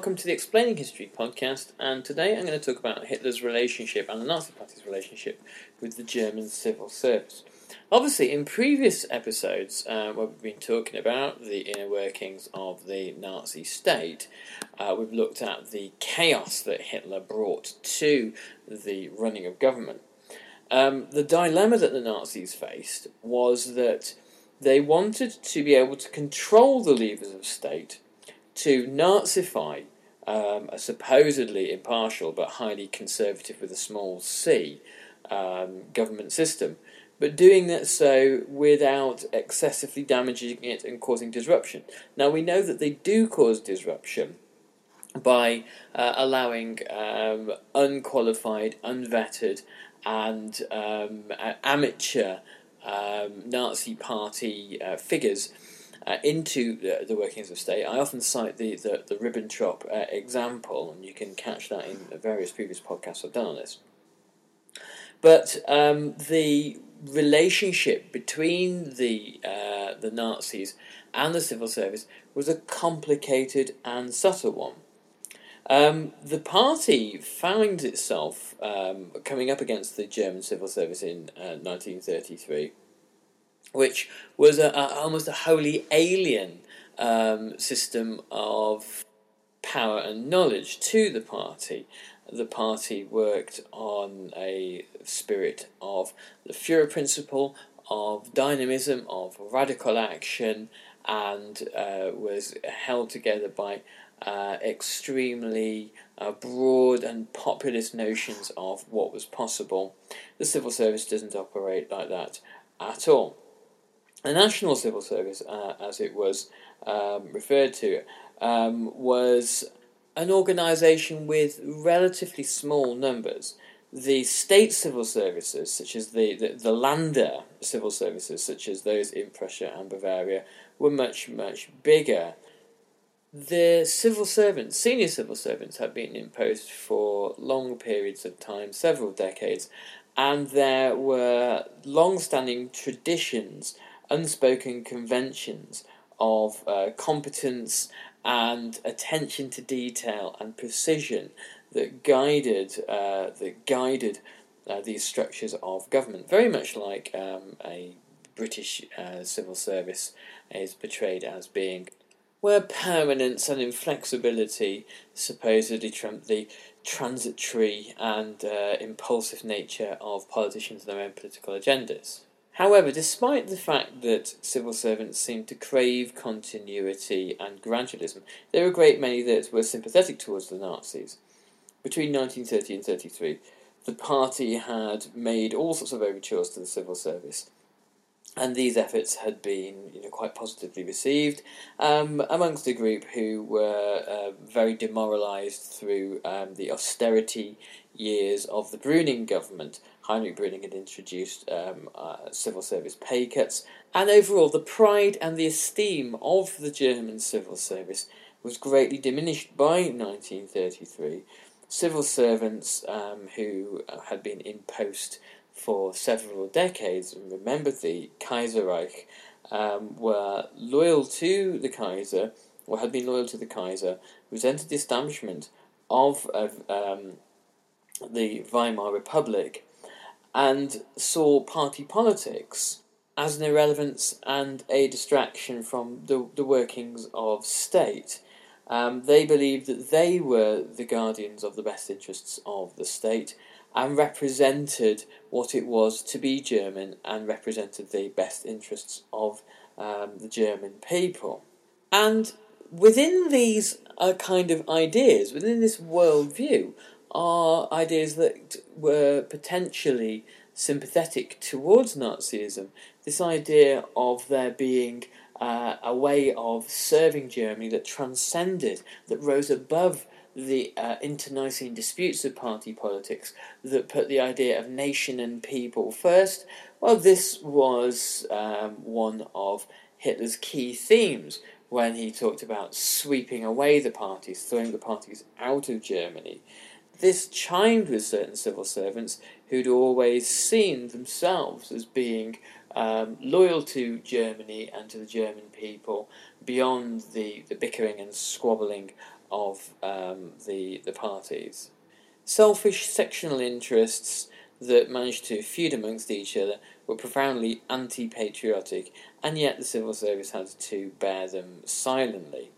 welcome to the Explaining History podcast. And today I'm going to talk about Hitler's relationship and the Nazi Party's relationship with the German civil service. Obviously, in previous episodes, uh, where we've been talking about the inner workings of the Nazi state, uh, we've looked at the chaos that Hitler brought to the running of government. Um, the dilemma that the Nazis faced was that they wanted to be able to control the levers of state to Nazify um, a supposedly impartial but highly conservative with a small c um, government system, but doing that so without excessively damaging it and causing disruption. Now we know that they do cause disruption by uh, allowing um, unqualified, unvetted, and um, amateur um, Nazi party uh, figures uh, into the, the workings of state. I often cite the, the, the Ribbentrop uh, example, and you can catch that in various previous podcasts I've done on this. But um, the relationship between the uh, the Nazis and the civil service was a complicated and subtle one. Um, the party found itself um, coming up against the German civil service in uh, 1933 which was a, a, almost a wholly alien um, system of power and knowledge to the party. The party worked on a spirit of the Fuhrer principle, of dynamism, of radical action, and uh, was held together by uh, extremely uh, broad and populist notions of what was possible. The civil service doesn't operate like that at all. The National Civil Service, uh, as it was um, referred to, um, was an organisation with relatively small numbers. The state civil services, such as the, the, the Lander civil services, such as those in Prussia and Bavaria, were much, much bigger. The civil servants, senior civil servants, had been imposed for long periods of time, several decades, and there were long standing traditions unspoken conventions of uh, competence and attention to detail and precision that guided uh, that guided uh, these structures of government. Very much like um, a British uh, civil service is portrayed as being, where permanence and inflexibility supposedly trump the transitory and uh, impulsive nature of politicians and their own political agendas. However, despite the fact that civil servants seemed to crave continuity and gradualism, there were a great many that were sympathetic towards the Nazis. Between 1930 and 33, the party had made all sorts of overtures to the civil service, and these efforts had been you know, quite positively received um, amongst a group who were uh, very demoralised through um, the austerity years of the Brüning government. Heinrich Brüning had introduced um, uh, civil service pay cuts, and overall the pride and the esteem of the German civil service was greatly diminished by 1933. Civil servants um, who uh, had been in post for several decades and remembered the Kaiserreich um, were loyal to the Kaiser, or had been loyal to the Kaiser, resented the establishment of, of um, the Weimar Republic, and saw party politics as an irrelevance and a distraction from the, the workings of state. Um, they believed that they were the guardians of the best interests of the state and represented what it was to be German and represented the best interests of um, the German people. And within these uh, kind of ideas, within this worldview, are ideas that were potentially sympathetic towards Nazism. This idea of there being uh, a way of serving Germany that transcended, that rose above the uh, internecine disputes of party politics, that put the idea of nation and people first. Well, this was um, one of Hitler's key themes when he talked about sweeping away the parties, throwing the parties out of Germany. This chimed with certain civil servants who'd always seen themselves as being um, loyal to Germany and to the German people beyond the, the bickering and squabbling of um, the, the parties. Selfish sectional interests that managed to feud amongst each other were profoundly anti patriotic, and yet the civil service had to bear them silently.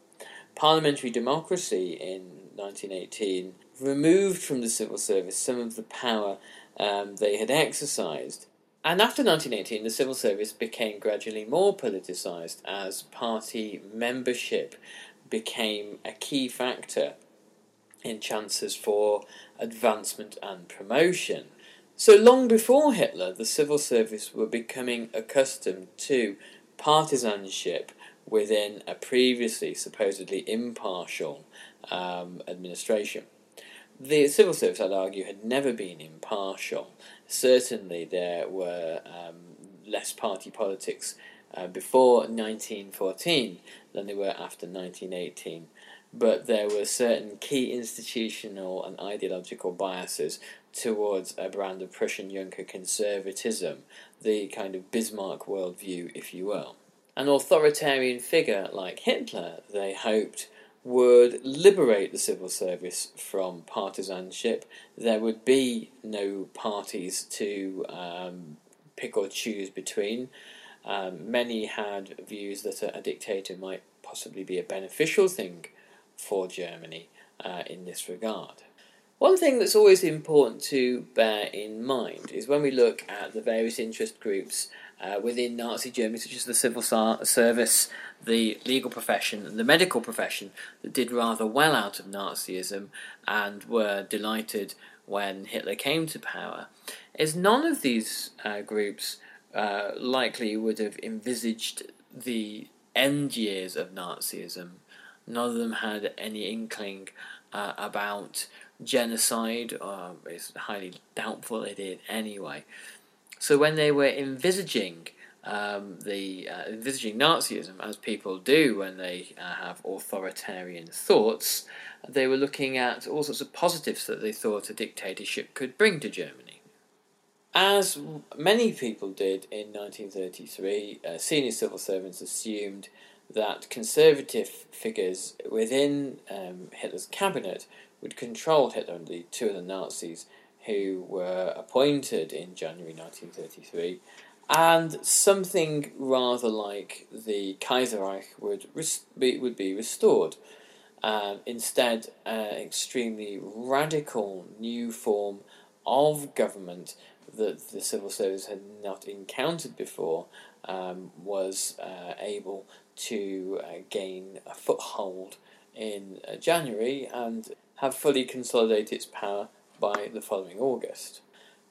Parliamentary democracy in 1918 removed from the civil service some of the power um, they had exercised. And after 1918, the civil service became gradually more politicised as party membership became a key factor in chances for advancement and promotion. So long before Hitler, the civil service were becoming accustomed to partisanship within a previously supposedly impartial um, administration. The civil service, I'd argue, had never been impartial. Certainly, there were um, less party politics uh, before 1914 than there were after 1918 but there were certain key institutional and ideological biases towards a brand of Prussian Junker conservatism, the kind of Bismarck worldview, if you will. An authoritarian figure like Hitler, they hoped, would liberate the civil service from partisanship. There would be no parties to um, pick or choose between. Um, many had views that a, a dictator might possibly be a beneficial thing for Germany uh, in this regard. One thing that's always important to bear in mind is when we look at the various interest groups uh, within Nazi Germany, such as the civil service, the legal profession, and the medical profession, that did rather well out of Nazism and were delighted when Hitler came to power, is none of these uh, groups uh, likely would have envisaged the end years of Nazism None of them had any inkling uh, about genocide, or it's highly doubtful they did anyway. So when they were envisaging um, the uh, envisaging Nazism, as people do when they uh, have authoritarian thoughts, they were looking at all sorts of positives that they thought a dictatorship could bring to Germany. As many people did in 1933, uh, senior civil servants assumed that conservative figures within um, Hitler's cabinet would control Hitler and the two of the Nazis who were appointed in January 1933, and something rather like the Kaiserreich would res- be, would be restored. Um, instead, an extremely radical new form of government that the civil service had not encountered before um, was uh, able to uh, gain a foothold in uh, January and have fully consolidated its power by the following August.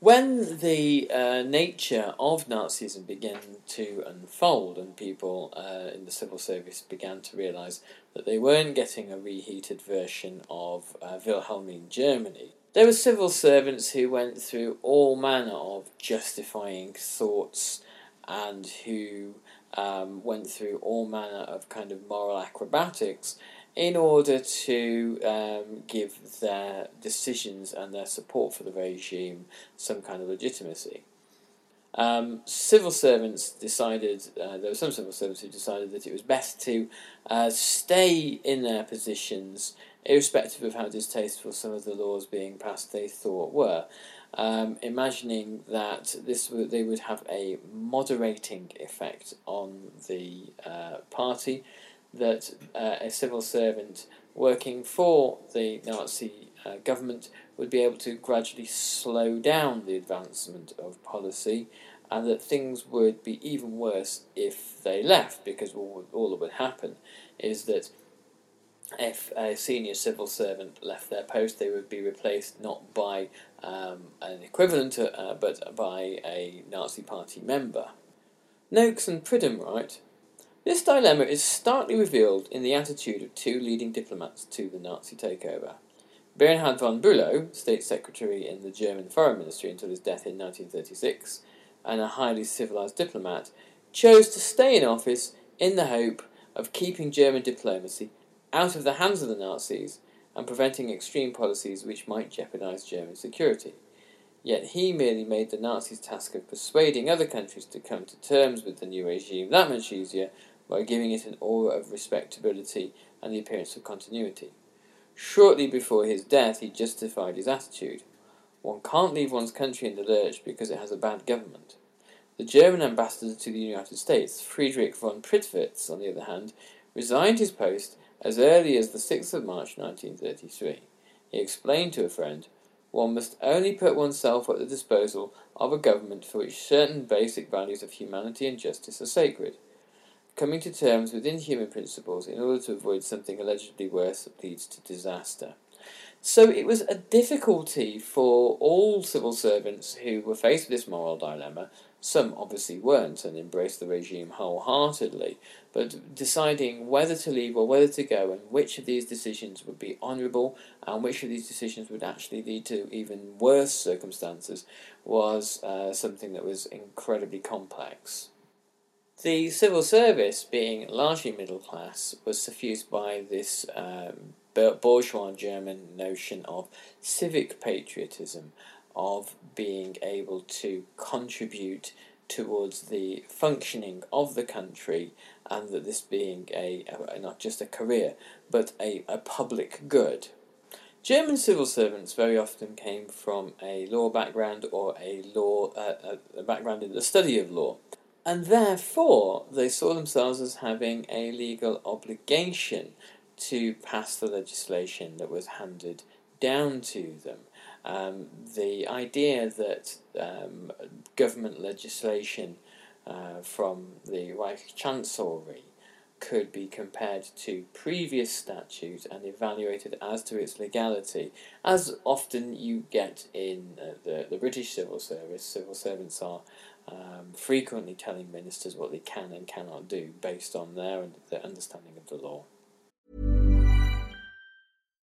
When the uh, nature of Nazism began to unfold and people uh, in the civil service began to realise that they weren't getting a reheated version of uh, Wilhelmine Germany, there were civil servants who went through all manner of justifying thoughts and who um, went through all manner of kind of moral acrobatics in order to um, give their decisions and their support for the regime some kind of legitimacy. um, civil servants decided, uh, there were some civil servants who decided that it was best to uh, stay in their positions, irrespective of how distasteful some of the laws being passed they thought were. Um, imagining that this would, they would have a moderating effect on the uh, party, that uh, a civil servant working for the Nazi uh, government would be able to gradually slow down the advancement of policy, and that things would be even worse if they left, because all, all that would happen is that if a senior civil servant left their post, they would be replaced not by um, an equivalent, uh, but by a Nazi Party member. Noakes and Pridham write This dilemma is starkly revealed in the attitude of two leading diplomats to the Nazi takeover. Bernhard von Bülow, State Secretary in the German Foreign Ministry until his death in 1936, and a highly civilized diplomat, chose to stay in office in the hope of keeping German diplomacy out of the hands of the Nazis and preventing extreme policies which might jeopardize German security. Yet he merely made the Nazis' task of persuading other countries to come to terms with the new regime that much easier by giving it an aura of respectability and the appearance of continuity. Shortly before his death, he justified his attitude. One can't leave one's country in the lurch because it has a bad government. The German ambassador to the United States, Friedrich von Prittwitz, on the other hand, resigned his post as early as the 6th of March 1933. He explained to a friend, one must only put oneself at the disposal of a government for which certain basic values of humanity and justice are sacred coming to terms with inhuman principles in order to avoid something allegedly worse that leads to disaster. So it was a difficulty for all civil servants who were faced with this moral dilemma. Some obviously weren't and embraced the regime wholeheartedly, but deciding whether to leave or whether to go and which of these decisions would be honourable and which of these decisions would actually lead to even worse circumstances was uh, something that was incredibly complex. The civil service, being largely middle class, was suffused by this um, bourgeois German notion of civic patriotism, of being able to contribute towards the functioning of the country, and that this being a, a not just a career, but a, a public good. German civil servants very often came from a law background or a law uh, a background in the study of law and therefore they saw themselves as having a legal obligation to pass the legislation that was handed down to them. Um, the idea that um, government legislation uh, from the Reich Chancellery could be compared to previous statutes and evaluated as to its legality, as often you get in uh, the, the British civil service. Civil servants are um, frequently telling ministers what they can and cannot do based on their, their understanding of the law.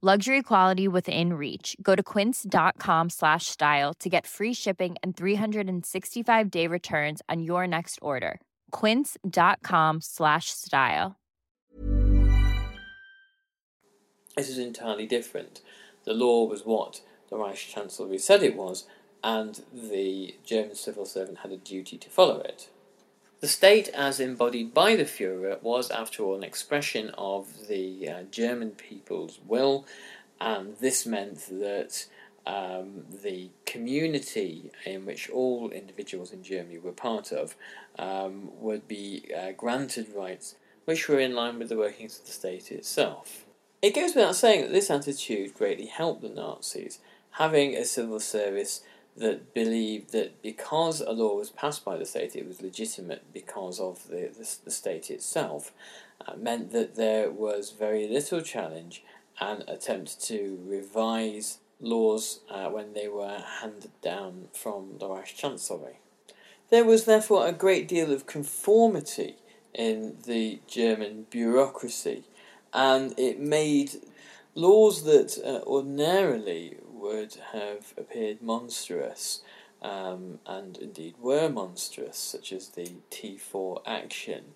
Luxury quality within reach. Go to quince.com slash style to get free shipping and 365 day returns on your next order. Quince.com slash style. This is entirely different. The law was what the Reich Chancellery said it was, and the German civil servant had a duty to follow it. The state, as embodied by the Fuhrer, was, after all, an expression of the uh, German people's will, and this meant that um, the community in which all individuals in Germany were part of um, would be uh, granted rights which were in line with the workings of the state itself. It goes without saying that this attitude greatly helped the Nazis. Having a civil service that believed that because a law was passed by the state, it was legitimate because of the, the, the state itself, uh, meant that there was very little challenge and attempt to revise laws uh, when they were handed down from the Reich Chancellery. There was therefore a great deal of conformity in the German bureaucracy, and it made laws that uh, ordinarily would have appeared monstrous, um, and indeed were monstrous, such as the T4 action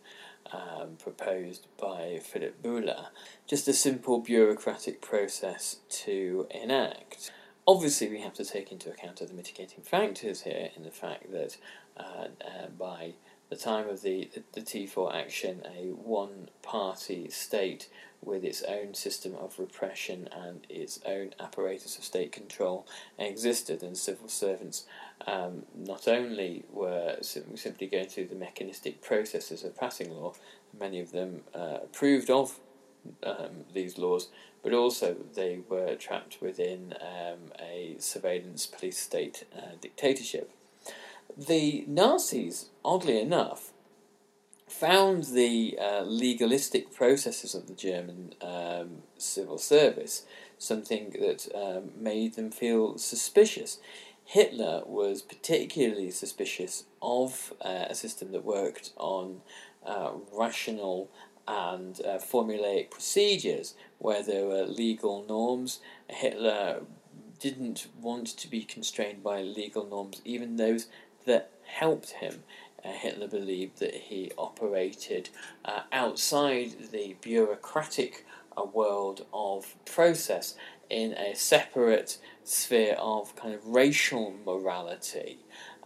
um, proposed by Philipp Bouhler, just a simple bureaucratic process to enact. Obviously, we have to take into account other mitigating factors here in the fact that uh, uh, by the time of the, the, the T4 action, a one party state with its own system of repression and its own apparatus of state control existed, and civil servants um, not only were simply going through the mechanistic processes of passing law, many of them uh, approved of um, these laws, but also they were trapped within um, a surveillance police state uh, dictatorship. The Nazis, oddly enough, found the uh, legalistic processes of the German um, civil service something that um, made them feel suspicious. Hitler was particularly suspicious of uh, a system that worked on uh, rational and uh, formulaic procedures where there were legal norms. Hitler didn't want to be constrained by legal norms, even those that helped him. Uh, Hitler believed that he operated uh, outside the bureaucratic uh, world of process in a separate sphere of kind of racial morality.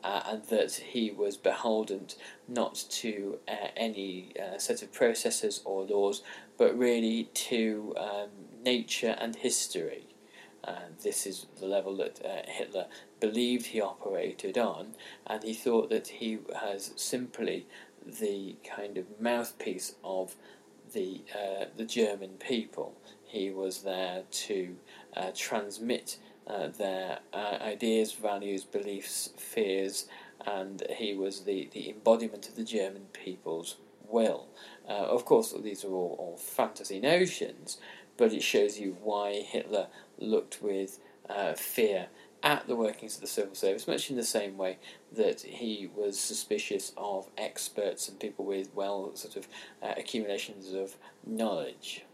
Uh, and that he was beholden not to uh, any uh, set of processes or laws, but really to um, nature and history. And this is the level that uh, Hitler believed he operated on, and he thought that he has simply the kind of mouthpiece of the uh, the German people. He was there to uh, transmit uh, their uh, ideas, values, beliefs, fears, and he was the, the embodiment of the German people's will. Uh, of course, these are all, all fantasy notions, but it shows you why Hitler looked with uh, fear at the workings of the civil service, much in the same way that he was suspicious of experts and people with well sort of uh, accumulations of knowledge.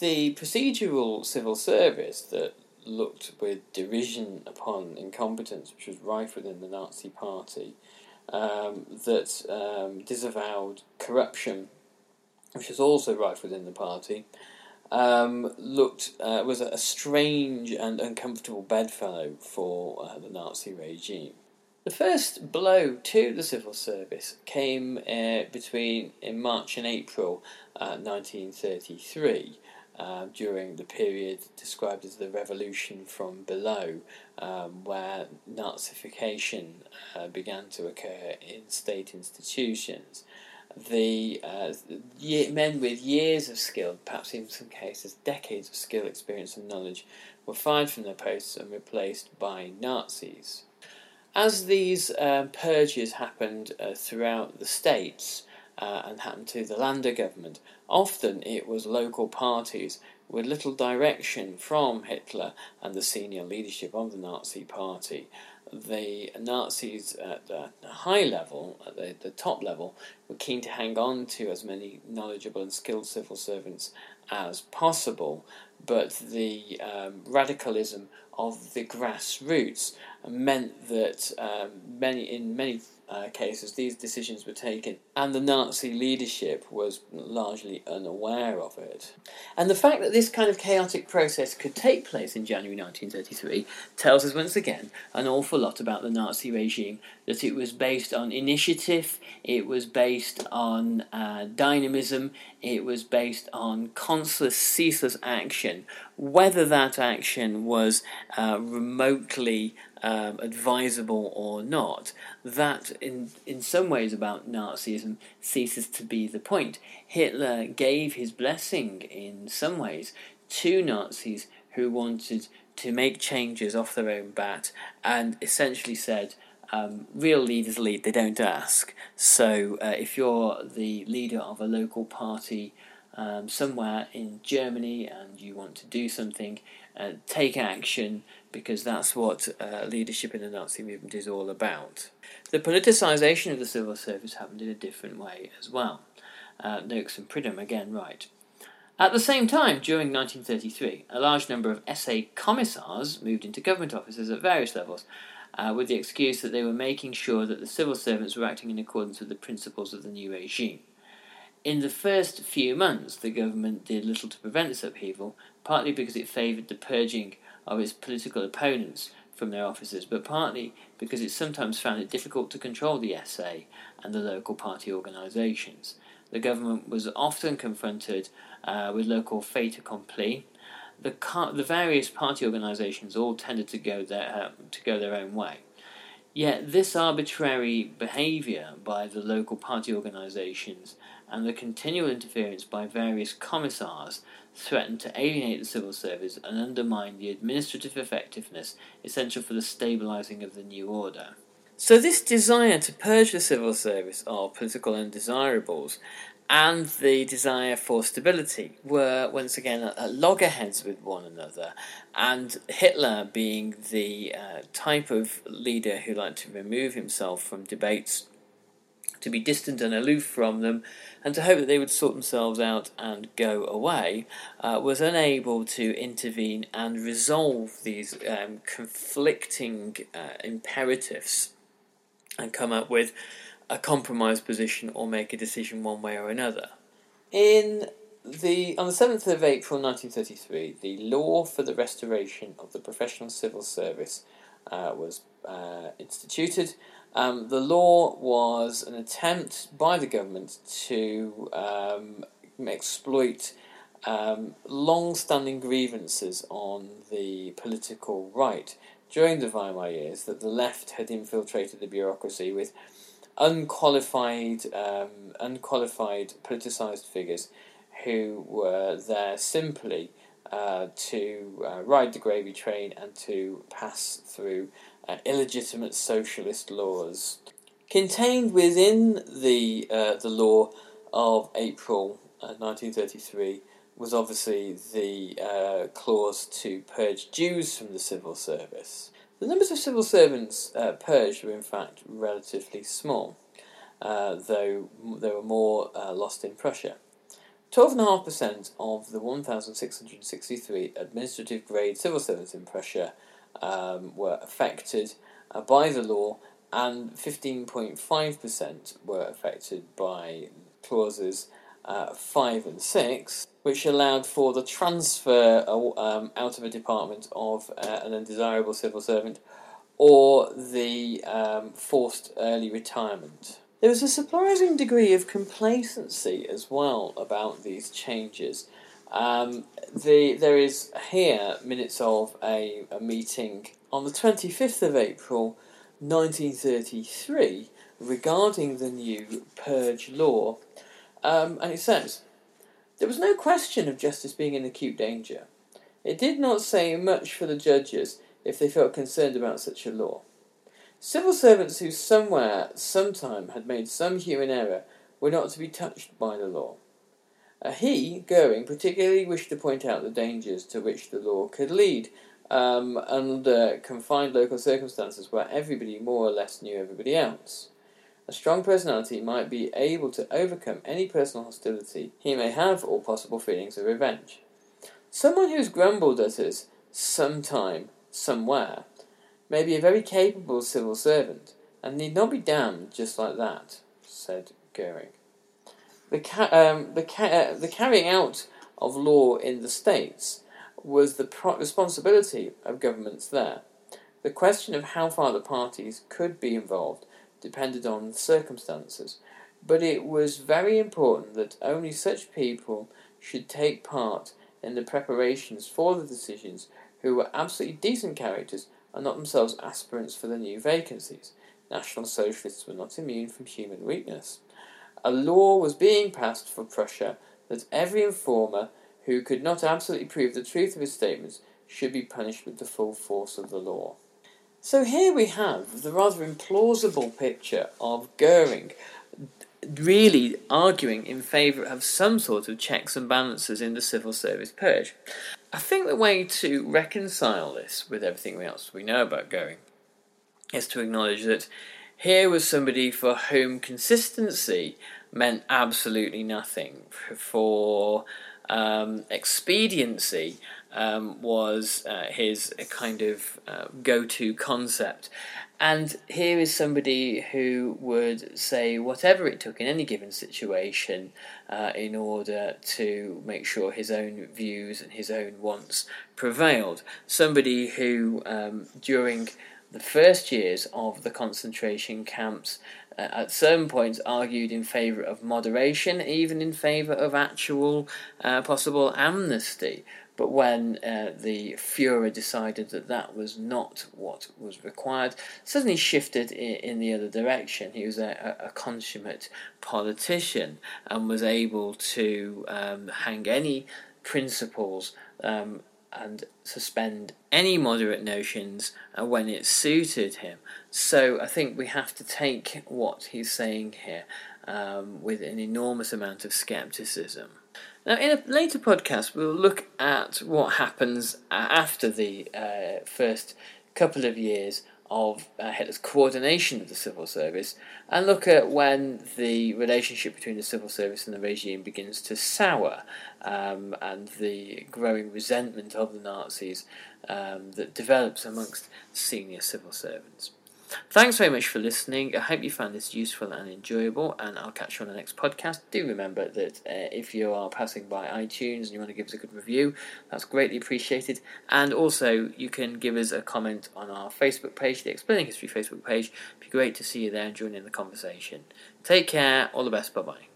The procedural civil service that looked with derision upon incompetence, which was rife within the Nazi Party, um, that um, disavowed corruption, which was also rife within the party, um, looked uh, was a strange and uncomfortable bedfellow for uh, the Nazi regime. The first blow to the civil service came uh, between in March and April 1933. Uh, during the period described as the revolution from below, um, where Nazification uh, began to occur in state institutions the uh, men with years of skill, perhaps in some cases decades of skill, experience, and knowledge, were fired from their posts and replaced by Nazis. As these um, purges happened uh, throughout the states uh, and happened to the Lander government, often it was local parties with little direction from Hitler and the senior leadership of the Nazi Party. The Nazis at the high level, at the, the top level, were keen to hang on to as many knowledgeable and skilled civil servants as possible, but the um, radicalism of the grassroots meant that um, many, in many uh, cases, these decisions were taken, and the Nazi leadership was largely unaware of it. And the fact that this kind of chaotic process could take place in January 1933 tells us once again an awful lot about the Nazi regime that it was based on initiative, it was based on uh, dynamism, it was based on constant, ceaseless action. Whether that action was uh, remotely um, advisable or not, that in, in some ways about Nazism ceases to be the point. Hitler gave his blessing in some ways to Nazis who wanted to make changes off their own bat and essentially said, um, real leaders lead, they don't ask. So uh, if you're the leader of a local party um, somewhere in Germany and you want to do something, uh, take action because that's what uh, leadership in the Nazi movement is all about. The politicisation of the civil service happened in a different way as well. Uh, Noakes and Pridham again right. At the same time, during 1933, a large number of SA commissars moved into government offices at various levels uh, with the excuse that they were making sure that the civil servants were acting in accordance with the principles of the new regime. In the first few months, the government did little to prevent this upheaval, partly because it favoured the purging of its political opponents from their offices, but partly because it sometimes found it difficult to control the SA and the local party organisations. The government was often confronted uh, with local fait accompli. The, the various party organisations all tended to go their, uh, to go their own way. Yet this arbitrary behaviour by the local party organisations and the continual interference by various commissars threatened to alienate the civil service and undermine the administrative effectiveness essential for the stabilising of the new order. So, this desire to purge the civil service of political undesirables and the desire for stability were once again at loggerheads with one another, and Hitler, being the uh, type of leader who liked to remove himself from debates to be distant and aloof from them, and to hope that they would sort themselves out and go away, uh, was unable to intervene and resolve these um, conflicting uh, imperatives and come up with a compromise position or make a decision one way or another. In the on the seventh of April, nineteen thirty three, the law for the restoration of the professional civil service uh, was uh, instituted, um, the law was an attempt by the government to um, exploit um, long standing grievances on the political right during the Weimar years that the left had infiltrated the bureaucracy with unqualified, um, unqualified politicized figures who were there simply uh, to uh, ride the gravy train and to pass through uh, illegitimate socialist laws. Contained within the uh, the law of April 1933 uh, was obviously the uh, clause to purge Jews from the civil service. The numbers of civil servants uh, purged were in fact relatively small, though there were more lost in Prussia. 12.5% of the 1,663 administrative grade civil servants in Prussia um, were affected uh, by the law, and 15.5% were affected by clauses uh, 5 and 6, which allowed for the transfer uh, um, out of a department of uh, an undesirable civil servant or the um, forced early retirement. There was a surprising degree of complacency as well about these changes. Um, the, there is here minutes of a, a meeting on the 25th of April 1933 regarding the new purge law. Um, and it says, There was no question of justice being in acute danger. It did not say much for the judges if they felt concerned about such a law. Civil servants who somewhere, sometime, had made some human error were not to be touched by the law. Uh, he, Goering, particularly wished to point out the dangers to which the law could lead um, under confined local circumstances where everybody more or less knew everybody else. A strong personality might be able to overcome any personal hostility he may have or possible feelings of revenge. Someone who has grumbled at us sometime, somewhere, may be a very capable civil servant, and need not be damned just like that, said Goering. The, ca- um, the, ca- uh, the carrying out of law in the states was the pro- responsibility of governments there. The question of how far the parties could be involved depended on the circumstances, but it was very important that only such people should take part in the preparations for the decisions who were absolutely decent characters and not themselves aspirants for the new vacancies. National Socialists were not immune from human weakness. A law was being passed for Prussia that every informer who could not absolutely prove the truth of his statements should be punished with the full force of the law. So here we have the rather implausible picture of Goering really arguing in favour of some sort of checks and balances in the civil service purge. I think the way to reconcile this with everything else we know about Goering is to acknowledge that here was somebody for whom consistency meant absolutely nothing. For um, expediency um, was uh, his kind of uh, go to concept. And here is somebody who would say whatever it took in any given situation uh, in order to make sure his own views and his own wants prevailed. Somebody who, um, during the first years of the concentration camps, uh, at certain points argued in favour of moderation, even in favour of actual uh, possible amnesty. But when uh, the Fuhrer decided that that was not what was required, suddenly shifted in, in the other direction. He was a, a, consummate politician and was able to um, hang any principles um, and suspend any moderate notions when it suited him. So I think we have to take what he's saying here um, with an enormous amount of skepticism. Now, in a later podcast, we'll look at what happens after the uh, first couple of years of uh, Hitler's coordination of the civil service and look at when the relationship between the civil service and the regime begins to sour um, and the growing resentment of the Nazis um, that develops amongst senior civil servants. Thanks very much for listening. I hope you found this useful and enjoyable, and I'll catch you on the next podcast. Do remember that uh, if you are passing by iTunes and you want to give us a good review, that's greatly appreciated. And also, you can give us a comment on our Facebook page, the Explaining History Facebook page. It'd be great to see you there and join in the conversation. Take care. All the best. Bye bye.